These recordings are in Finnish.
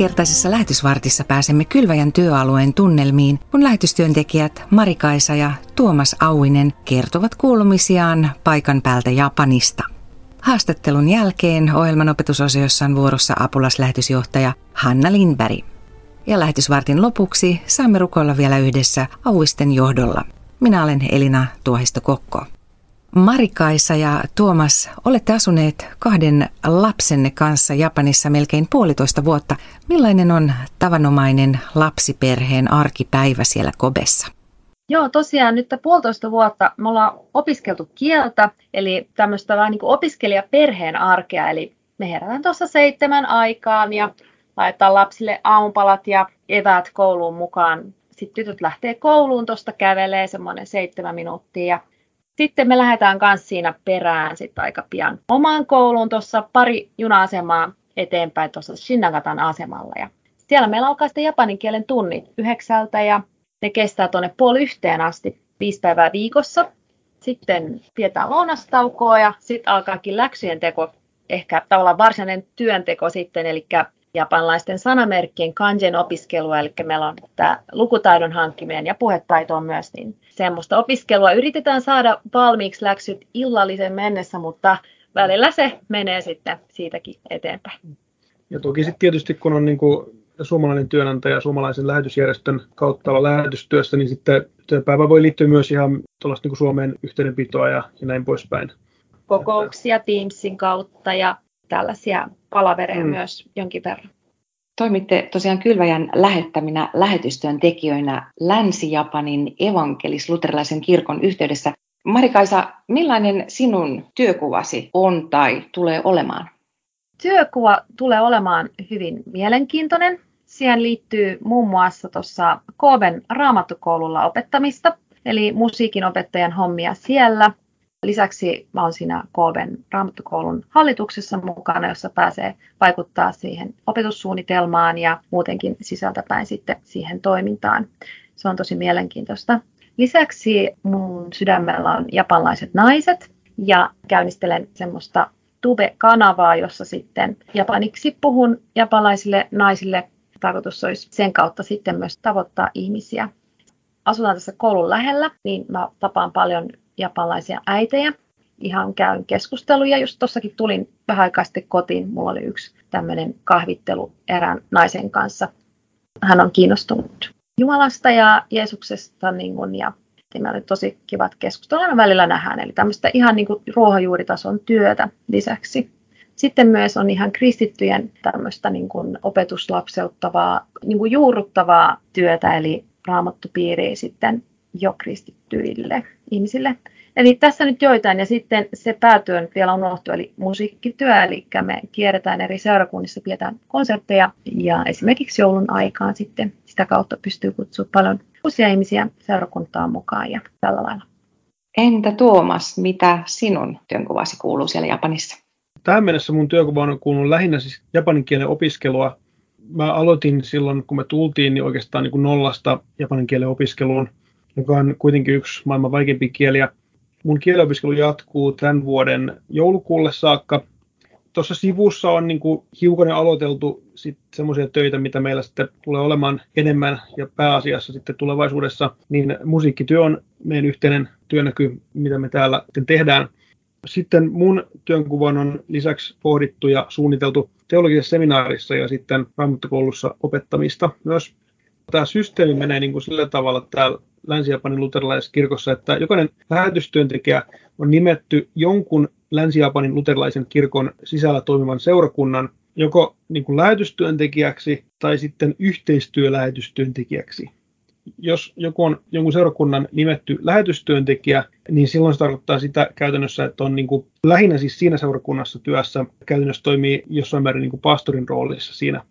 Tämänkertaisessa lähetysvartissa pääsemme Kylväjän työalueen tunnelmiin, kun lähetystyöntekijät Marikaisa ja Tuomas Auinen kertovat kuulumisiaan paikan päältä Japanista. Haastattelun jälkeen ohjelman opetusosiossa on vuorossa apulaslähetysjohtaja Hanna Lindberg. Ja lähetysvartin lopuksi saamme rukoilla vielä yhdessä Auisten johdolla. Minä olen Elina Tuohisto-Kokko. Marikaisa ja Tuomas, olette asuneet kahden lapsenne kanssa Japanissa melkein puolitoista vuotta. Millainen on tavanomainen lapsiperheen arkipäivä siellä Kobessa? Joo, tosiaan nyt puolitoista vuotta me ollaan opiskeltu kieltä, eli tämmöistä vähän niin kuin opiskelijaperheen arkea, eli me herätään tuossa seitsemän aikaan ja laitetaan lapsille aamupalat ja eväät kouluun mukaan. Sitten tytöt lähtee kouluun, tuosta kävelee semmoinen seitsemän minuuttia ja sitten me lähdetään kanssa siinä perään sitten aika pian omaan kouluun tuossa pari juna-asemaa eteenpäin tuossa Shinnagatan asemalla. Ja siellä meillä alkaa sitten japanin kielen tunnit yhdeksältä ja ne kestää tuonne puoli yhteen asti viisi päivää viikossa. Sitten pidetään lounastaukoa ja sitten alkaakin läksyjen teko, ehkä tavallaan varsinainen työnteko sitten, eli japanlaisten sanamerkkien kanjen opiskelua, eli meillä on tämä lukutaidon hankkiminen ja puhetaito on myös, niin semmoista opiskelua yritetään saada valmiiksi läksyt illallisen mennessä, mutta välillä se menee sitten siitäkin eteenpäin. Ja toki sitten tietysti kun on niin kuin suomalainen työnantaja suomalaisen lähetysjärjestön kautta olla lähetystyössä, niin sitten työpäivä voi liittyä myös ihan tuollaista niin Suomeen yhteydenpitoa ja, ja näin poispäin. Kokouksia Teamsin kautta ja tällaisia palavereja mm. myös jonkin verran. Toimitte tosiaan Kylväjän lähettäminä lähetystyön tekijöinä Länsi-Japanin evankelis-luterilaisen kirkon yhteydessä. Marikaisa, millainen sinun työkuvasi on tai tulee olemaan? Työkuva tulee olemaan hyvin mielenkiintoinen. Siihen liittyy muun muassa tuossa Kooben raamattukoululla opettamista, eli musiikin opettajan hommia siellä. Lisäksi mä olen siinä Kooben raamattukoulun hallituksessa mukana, jossa pääsee vaikuttaa siihen opetussuunnitelmaan ja muutenkin sisältäpäin sitten siihen toimintaan. Se on tosi mielenkiintoista. Lisäksi mun sydämellä on japanlaiset naiset ja käynnistelen semmoista Tube-kanavaa, jossa sitten japaniksi puhun japalaisille naisille. Tarkoitus olisi sen kautta sitten myös tavoittaa ihmisiä. Asutaan tässä koulun lähellä, niin mä tapaan paljon japanlaisia äitejä. Ihan käyn keskusteluja. Just tuossakin tulin vähän aikaa kotiin. Mulla oli yksi tämmöinen kahvittelu erään naisen kanssa. Hän on kiinnostunut Jumalasta ja Jeesuksesta niin kun, ja meillä oli tosi kivat keskustelut, aina välillä nähdään. Eli tämmöistä ihan niin kuin ruohonjuuritason työtä lisäksi. Sitten myös on ihan kristittyjen tämmöistä niin kuin opetuslapseuttavaa, niin kuin juurruttavaa työtä, eli raamattupiiriä sitten jo kristittyille ihmisille. Eli tässä nyt joitain, ja sitten se päätyö nyt vielä unohtuu, eli musiikkityö, eli me kierretään eri seurakunnissa, pidetään konsertteja, ja esimerkiksi joulun aikaan sitten sitä kautta pystyy kutsumaan paljon uusia ihmisiä seurakuntaan mukaan ja tällä lailla. Entä Tuomas, mitä sinun työnkuvasi kuuluu siellä Japanissa? Tähän mennessä mun työkuva on kuulunut lähinnä siis japanin kielen opiskelua. Mä aloitin silloin, kun me tultiin, niin oikeastaan niin kuin nollasta japanin kielen opiskeluun, joka on kuitenkin yksi maailman vaikeampi kieliä. Mun kielenopiskelu jatkuu tämän vuoden joulukuulle saakka tuossa sivussa on niin kuin hiukan aloiteltu semmoisia töitä, mitä meillä sitten tulee olemaan enemmän ja pääasiassa sitten tulevaisuudessa, niin musiikkityö on meidän yhteinen työnäky, mitä me täällä sitten tehdään. Sitten mun työnkuvan on lisäksi pohdittu ja suunniteltu teologisessa seminaarissa ja sitten raamattokoulussa opettamista myös. Tämä systeemi menee niin kuin sillä tavalla täällä Länsi-Japanin luterilaisessa kirkossa, että jokainen lähetystyöntekijä on nimetty jonkun Länsi-Japanin luterilaisen kirkon sisällä toimivan seurakunnan joko niin kuin lähetystyöntekijäksi tai sitten yhteistyölähetystyöntekijäksi. Jos joku on jonkun seurakunnan nimetty lähetystyöntekijä, niin silloin se tarkoittaa sitä käytännössä, että on niin kuin lähinnä siis siinä seurakunnassa työssä, käytännössä toimii jossain määrin niin kuin pastorin roolissa siinä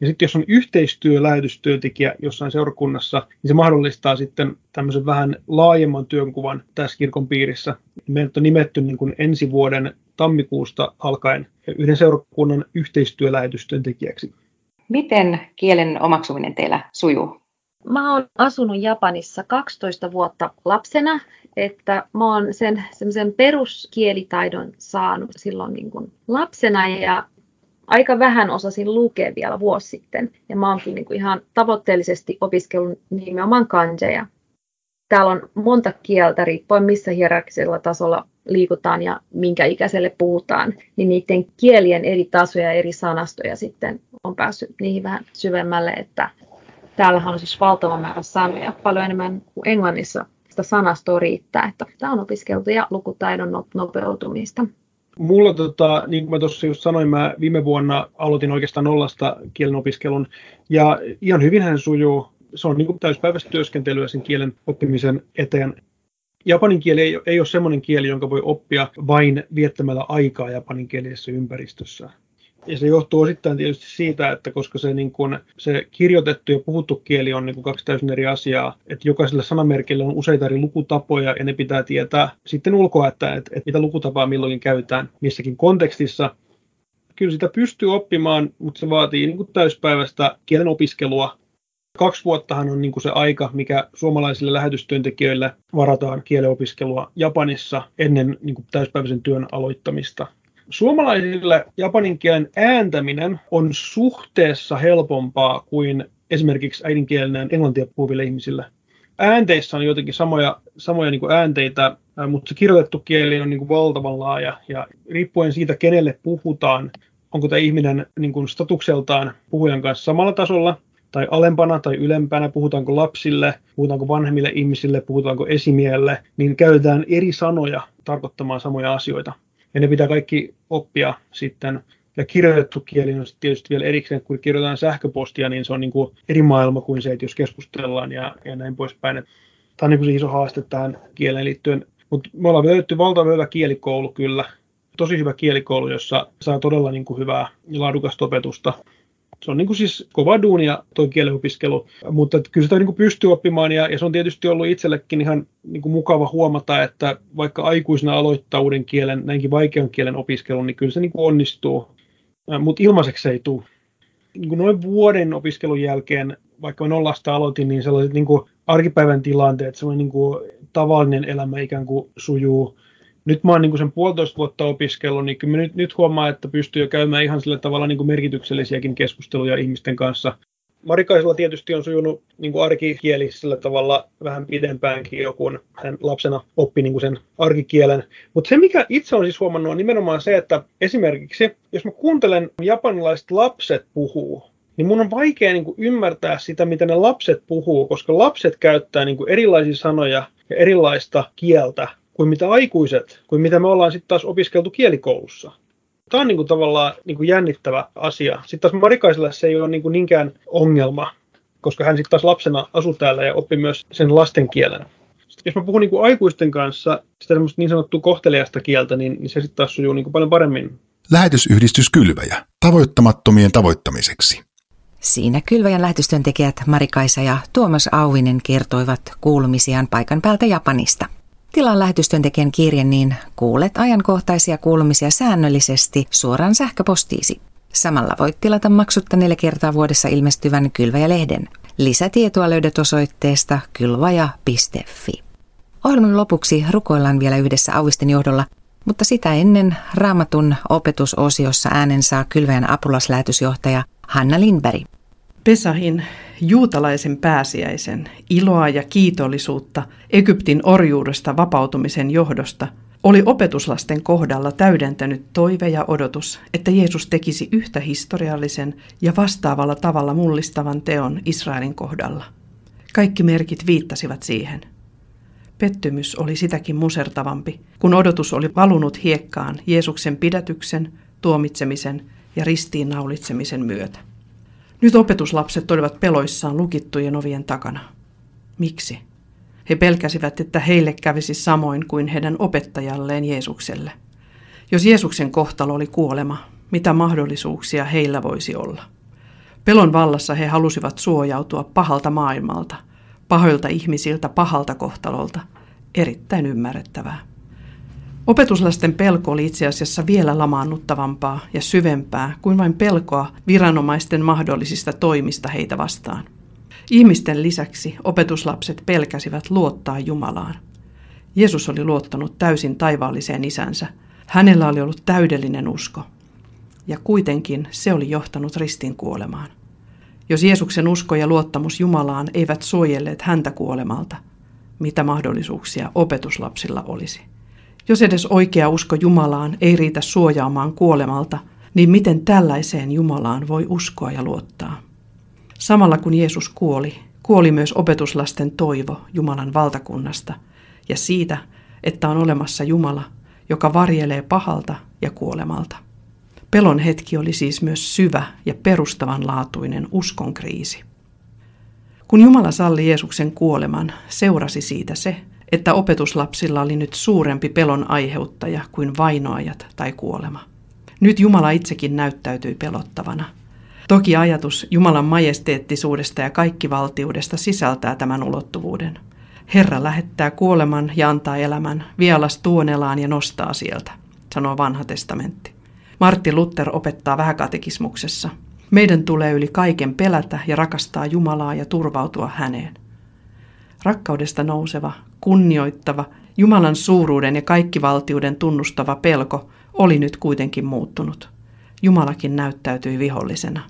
ja sitten jos on yhteistyölähetystyöntekijä jossain seurakunnassa, niin se mahdollistaa sitten tämmöisen vähän laajemman työnkuvan tässä kirkon piirissä. Meidät on nimetty niin kuin ensi vuoden tammikuusta alkaen yhden seurakunnan yhteistyölähetystyöntekijäksi. Miten kielen omaksuminen teillä sujuu? Mä oon asunut Japanissa 12 vuotta lapsena, että mä oon sen, sen peruskielitaidon saanut silloin niin kuin lapsena ja aika vähän osasin lukea vielä vuosi sitten. Ja mä oonkin niin kuin ihan tavoitteellisesti opiskellut nimenomaan kanjeja. Täällä on monta kieltä, riippuen missä hierarkisella tasolla liikutaan ja minkä ikäiselle puhutaan, niin niiden kielien eri tasoja ja eri sanastoja sitten on päässyt niihin vähän syvemmälle, että täällähän on siis valtava määrä sanoja, paljon enemmän kuin Englannissa sitä sanastoa riittää, että tämä on opiskeltu ja lukutaidon nopeutumista. Mulla, tota, niin kuin mä tuossa just sanoin, mä viime vuonna aloitin oikeastaan nollasta kielen opiskelun, ja ihan hyvin hän sujuu. Se on niin kuin täyspäiväistä työskentelyä sen kielen oppimisen eteen. Japanin kieli ei, ei ole semmoinen kieli, jonka voi oppia vain viettämällä aikaa japaninkielisessä ympäristössä. Ja se johtuu osittain tietysti siitä, että koska se, niin kun, se kirjoitettu ja puhuttu kieli on niin kun kaksi täysin eri asiaa, että jokaisella sanamerkillä on useita eri lukutapoja ja ne pitää tietää sitten ulkoa, että, että, että mitä lukutapaa milloin käytetään missäkin kontekstissa. Kyllä sitä pystyy oppimaan, mutta se vaatii niin kuin täyspäiväistä kielen opiskelua. Kaksi vuottahan on niin kuin se aika, mikä suomalaisille lähetystyöntekijöille varataan kielen opiskelua Japanissa ennen niin kuin täyspäiväisen työn aloittamista. Suomalaisille japanin kielen ääntäminen on suhteessa helpompaa kuin esimerkiksi äidinkielinen englantia puhuville ihmisille. Äänteissä on jotenkin samoja, samoja niin kuin äänteitä, mutta se kirjoitettu kieli on niin kuin valtavan laaja ja riippuen siitä, kenelle puhutaan, onko tämä ihminen niin kuin statukseltaan puhujan kanssa samalla tasolla tai alempana tai ylempänä, puhutaanko lapsille, puhutaanko vanhemmille ihmisille, puhutaanko esimielle, niin käytetään eri sanoja tarkoittamaan samoja asioita. Ja ne pitää kaikki oppia sitten. Ja kirjoitettu kieli on tietysti vielä erikseen, kun kirjoitetaan sähköpostia, niin se on niin kuin eri maailma kuin se, että jos keskustellaan ja, ja näin poispäin. Tämä on niin kuin se iso haaste tähän kieleen liittyen. Mutta me ollaan löydetty valtava hyvä kielikoulu kyllä. Tosi hyvä kielikoulu, jossa saa todella niin kuin hyvää ja laadukasta opetusta se on niin kuin siis kova duunia tuo kielenopiskelu, mutta kyllä sitä niin kuin pystyy oppimaan ja, ja se on tietysti ollut itsellekin ihan niin kuin mukava huomata, että vaikka aikuisena aloittaa uuden kielen, näinkin vaikean kielen opiskelun, niin kyllä se niin kuin onnistuu, mutta ilmaiseksi se ei tule. Niin kuin noin vuoden opiskelun jälkeen, vaikka mä nollasta aloitin, niin sellaiset niin kuin arkipäivän tilanteet, semmoinen niin kuin tavallinen elämä ikään kuin sujuu nyt mä oon niin sen puolitoista vuotta opiskellut, niin kyllä nyt, nyt huomaa, että pystyy jo käymään ihan sillä tavalla niin kuin merkityksellisiäkin keskusteluja ihmisten kanssa. Marikaisella tietysti on sujunut niin kuin arkikieli sillä tavalla vähän pidempäänkin jo, kun hän lapsena oppi niin kuin sen arkikielen. Mutta se, mikä itse on siis huomannut, on nimenomaan se, että esimerkiksi, jos mä kuuntelen japanilaiset lapset puhuu, niin mun on vaikea niin kuin ymmärtää sitä, mitä ne lapset puhuu, koska lapset käyttää niin kuin erilaisia sanoja ja erilaista kieltä kuin mitä aikuiset, kuin mitä me ollaan sitten taas opiskeltu kielikoulussa. Tämä on niin kuin tavallaan niin kuin jännittävä asia. Sitten taas Marikaiselle se ei ole niin kuin niinkään ongelma, koska hän sitten taas lapsena asuu täällä ja oppi myös sen lasten kielen. Jos mä puhun niin kuin aikuisten kanssa sitä niin sanottua kohteliasta kieltä, niin, niin se sitten taas sujuu niin kuin paljon paremmin. Lähetysyhdistys Kylväjä, tavoittamattomien tavoittamiseksi. Siinä Kylväjän lähetystyöntekijät Marikaisa ja Tuomas Auvinen kertoivat kuulumisiaan paikan päältä Japanista. Tilaa lähetystyöntekijän kirje, niin kuulet ajankohtaisia kuulumisia säännöllisesti suoraan sähköpostiisi. Samalla voit tilata maksutta neljä kertaa vuodessa ilmestyvän Kylväjä-lehden. Lisätietoa löydät osoitteesta kylvaja.fi. Ohjelman lopuksi rukoillaan vielä yhdessä Auvisten johdolla, mutta sitä ennen Raamatun opetusosiossa äänen saa Kylväjän apulaslähetysjohtaja Hanna Lindberg. Pesahin juutalaisen pääsiäisen iloa ja kiitollisuutta Egyptin orjuudesta vapautumisen johdosta oli opetuslasten kohdalla täydentänyt toive ja odotus, että Jeesus tekisi yhtä historiallisen ja vastaavalla tavalla mullistavan teon Israelin kohdalla. Kaikki merkit viittasivat siihen. Pettymys oli sitäkin musertavampi, kun odotus oli valunut hiekkaan Jeesuksen pidätyksen, tuomitsemisen ja ristiinnaulitsemisen myötä. Nyt opetuslapset olivat peloissaan lukittujen ovien takana. Miksi? He pelkäsivät, että heille kävisi samoin kuin heidän opettajalleen Jeesukselle. Jos Jeesuksen kohtalo oli kuolema, mitä mahdollisuuksia heillä voisi olla? Pelon vallassa he halusivat suojautua pahalta maailmalta, pahoilta ihmisiltä, pahalta kohtalolta. Erittäin ymmärrettävää. Opetuslasten pelko oli itse asiassa vielä lamaannuttavampaa ja syvempää kuin vain pelkoa viranomaisten mahdollisista toimista heitä vastaan. Ihmisten lisäksi opetuslapset pelkäsivät luottaa Jumalaan. Jeesus oli luottanut täysin taivaalliseen isänsä. Hänellä oli ollut täydellinen usko. ja kuitenkin se oli johtanut ristin kuolemaan. Jos Jeesuksen usko ja luottamus Jumalaan eivät suojelleet häntä kuolemalta, mitä mahdollisuuksia opetuslapsilla olisi? Jos edes oikea usko Jumalaan ei riitä suojaamaan kuolemalta, niin miten tällaiseen Jumalaan voi uskoa ja luottaa? Samalla kun Jeesus kuoli, kuoli myös opetuslasten toivo Jumalan valtakunnasta ja siitä, että on olemassa Jumala, joka varjelee pahalta ja kuolemalta. Pelon hetki oli siis myös syvä ja perustavanlaatuinen uskon kriisi. Kun Jumala salli Jeesuksen kuoleman, seurasi siitä se, että opetuslapsilla oli nyt suurempi pelon aiheuttaja kuin vainoajat tai kuolema. Nyt Jumala itsekin näyttäytyi pelottavana. Toki ajatus Jumalan majesteettisuudesta ja kaikkivaltiudesta sisältää tämän ulottuvuuden. Herra lähettää kuoleman ja antaa elämän, vie alas tuonelaan ja nostaa sieltä, sanoo vanha testamentti. Martti Luther opettaa vähäkatekismuksessa. Meidän tulee yli kaiken pelätä ja rakastaa Jumalaa ja turvautua häneen. Rakkaudesta nouseva, kunnioittava, Jumalan suuruuden ja kaikkivaltiuden tunnustava pelko oli nyt kuitenkin muuttunut. Jumalakin näyttäytyi vihollisena.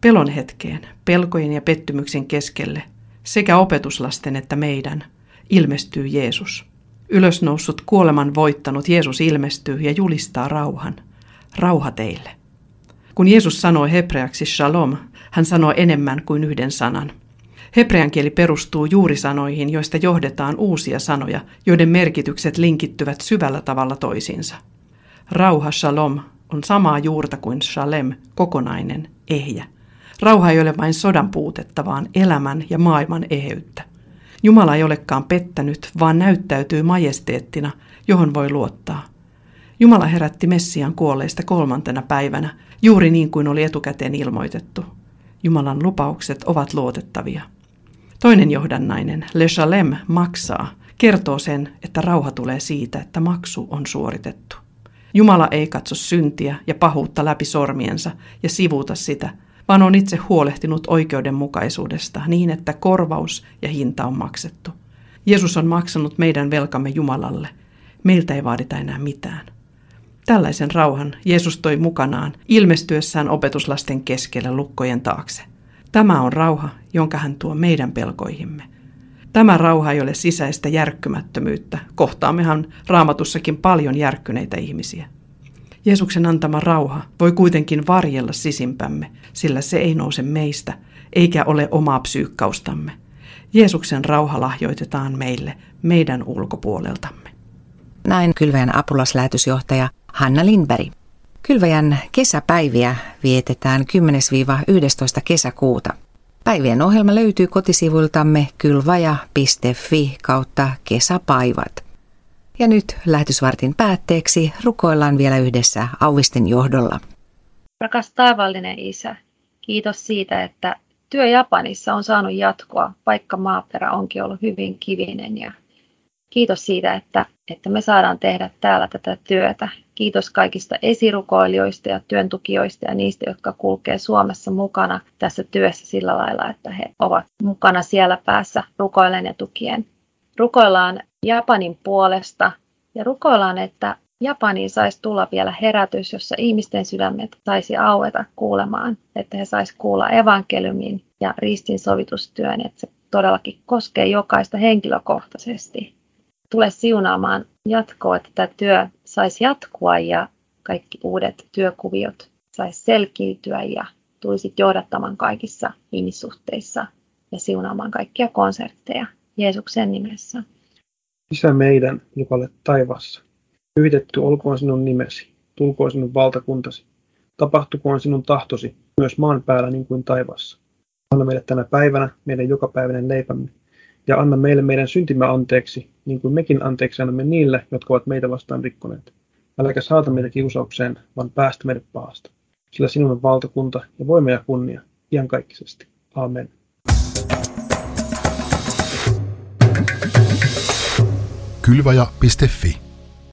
Pelon hetkeen, pelkojen ja pettymyksen keskelle, sekä opetuslasten että meidän, ilmestyy Jeesus. Ylösnoussut kuoleman voittanut Jeesus ilmestyy ja julistaa rauhan. Rauha teille. Kun Jeesus sanoi hebreaksi shalom, hän sanoi enemmän kuin yhden sanan. Hebrean kieli perustuu juurisanoihin, joista johdetaan uusia sanoja, joiden merkitykset linkittyvät syvällä tavalla toisiinsa. Rauha shalom on samaa juurta kuin shalem, kokonainen, ehjä. Rauha ei ole vain sodan puutetta, vaan elämän ja maailman eheyttä. Jumala ei olekaan pettänyt, vaan näyttäytyy majesteettina, johon voi luottaa. Jumala herätti Messian kuolleista kolmantena päivänä, juuri niin kuin oli etukäteen ilmoitettu. Jumalan lupaukset ovat luotettavia. Toinen johdannainen, Le Shalem, maksaa, kertoo sen, että rauha tulee siitä, että maksu on suoritettu. Jumala ei katso syntiä ja pahuutta läpi sormiensa ja sivuuta sitä, vaan on itse huolehtinut oikeudenmukaisuudesta niin, että korvaus ja hinta on maksettu. Jeesus on maksanut meidän velkamme Jumalalle. Meiltä ei vaadita enää mitään. Tällaisen rauhan Jeesus toi mukanaan ilmestyessään opetuslasten keskellä lukkojen taakse. Tämä on rauha, jonka hän tuo meidän pelkoihimme. Tämä rauha ei ole sisäistä järkkymättömyyttä. Kohtaammehan raamatussakin paljon järkkyneitä ihmisiä. Jeesuksen antama rauha voi kuitenkin varjella sisimpämme, sillä se ei nouse meistä, eikä ole omaa psyykkaustamme. Jeesuksen rauha lahjoitetaan meille meidän ulkopuoleltamme. Näin kylväjän apulaslähetysjohtaja Hanna Lindberg. Kylväjän kesäpäiviä vietetään 10-11. kesäkuuta. Päivien ohjelma löytyy kotisivuiltamme kylvaja.fi kautta kesäpaivat. Ja nyt lähetysvartin päätteeksi rukoillaan vielä yhdessä Auvistin johdolla. Rakas taivallinen Isä, kiitos siitä, että työ Japanissa on saanut jatkoa, vaikka maaperä onkin ollut hyvin kivinen. Ja kiitos siitä, että, että me saadaan tehdä täällä tätä työtä. Kiitos kaikista esirukoilijoista ja työntukijoista ja niistä, jotka kulkee Suomessa mukana tässä työssä sillä lailla, että he ovat mukana siellä päässä rukoilen ja tukien. Rukoillaan Japanin puolesta ja rukoillaan, että Japaniin saisi tulla vielä herätys, jossa ihmisten sydämet saisi aueta kuulemaan, että he saisi kuulla evankeliumin ja ristin sovitustyön, että se todellakin koskee jokaista henkilökohtaisesti. Tule siunaamaan jatkoa, että tämä työ saisi jatkua ja kaikki uudet työkuviot saisi selkiytyä ja tulisit johdattamaan kaikissa ihmissuhteissa ja siunaamaan kaikkia konsertteja Jeesuksen nimessä. Isä meidän, joka olet taivassa, pyhitetty olkoon sinun nimesi, tulkoon sinun valtakuntasi, tapahtukoon sinun tahtosi myös maan päällä niin kuin taivassa. Anna meille tänä päivänä meidän jokapäiväinen leipämme, ja anna meille meidän syntimme anteeksi, niin kuin mekin anteeksi annamme niille, jotka ovat meitä vastaan rikkoneet. Äläkä saata meitä kiusaukseen, vaan päästä meidät pahasta. Sillä sinun on valtakunta ja voima ja kunnia, iankaikkisesti. Amen. kylvaja.fi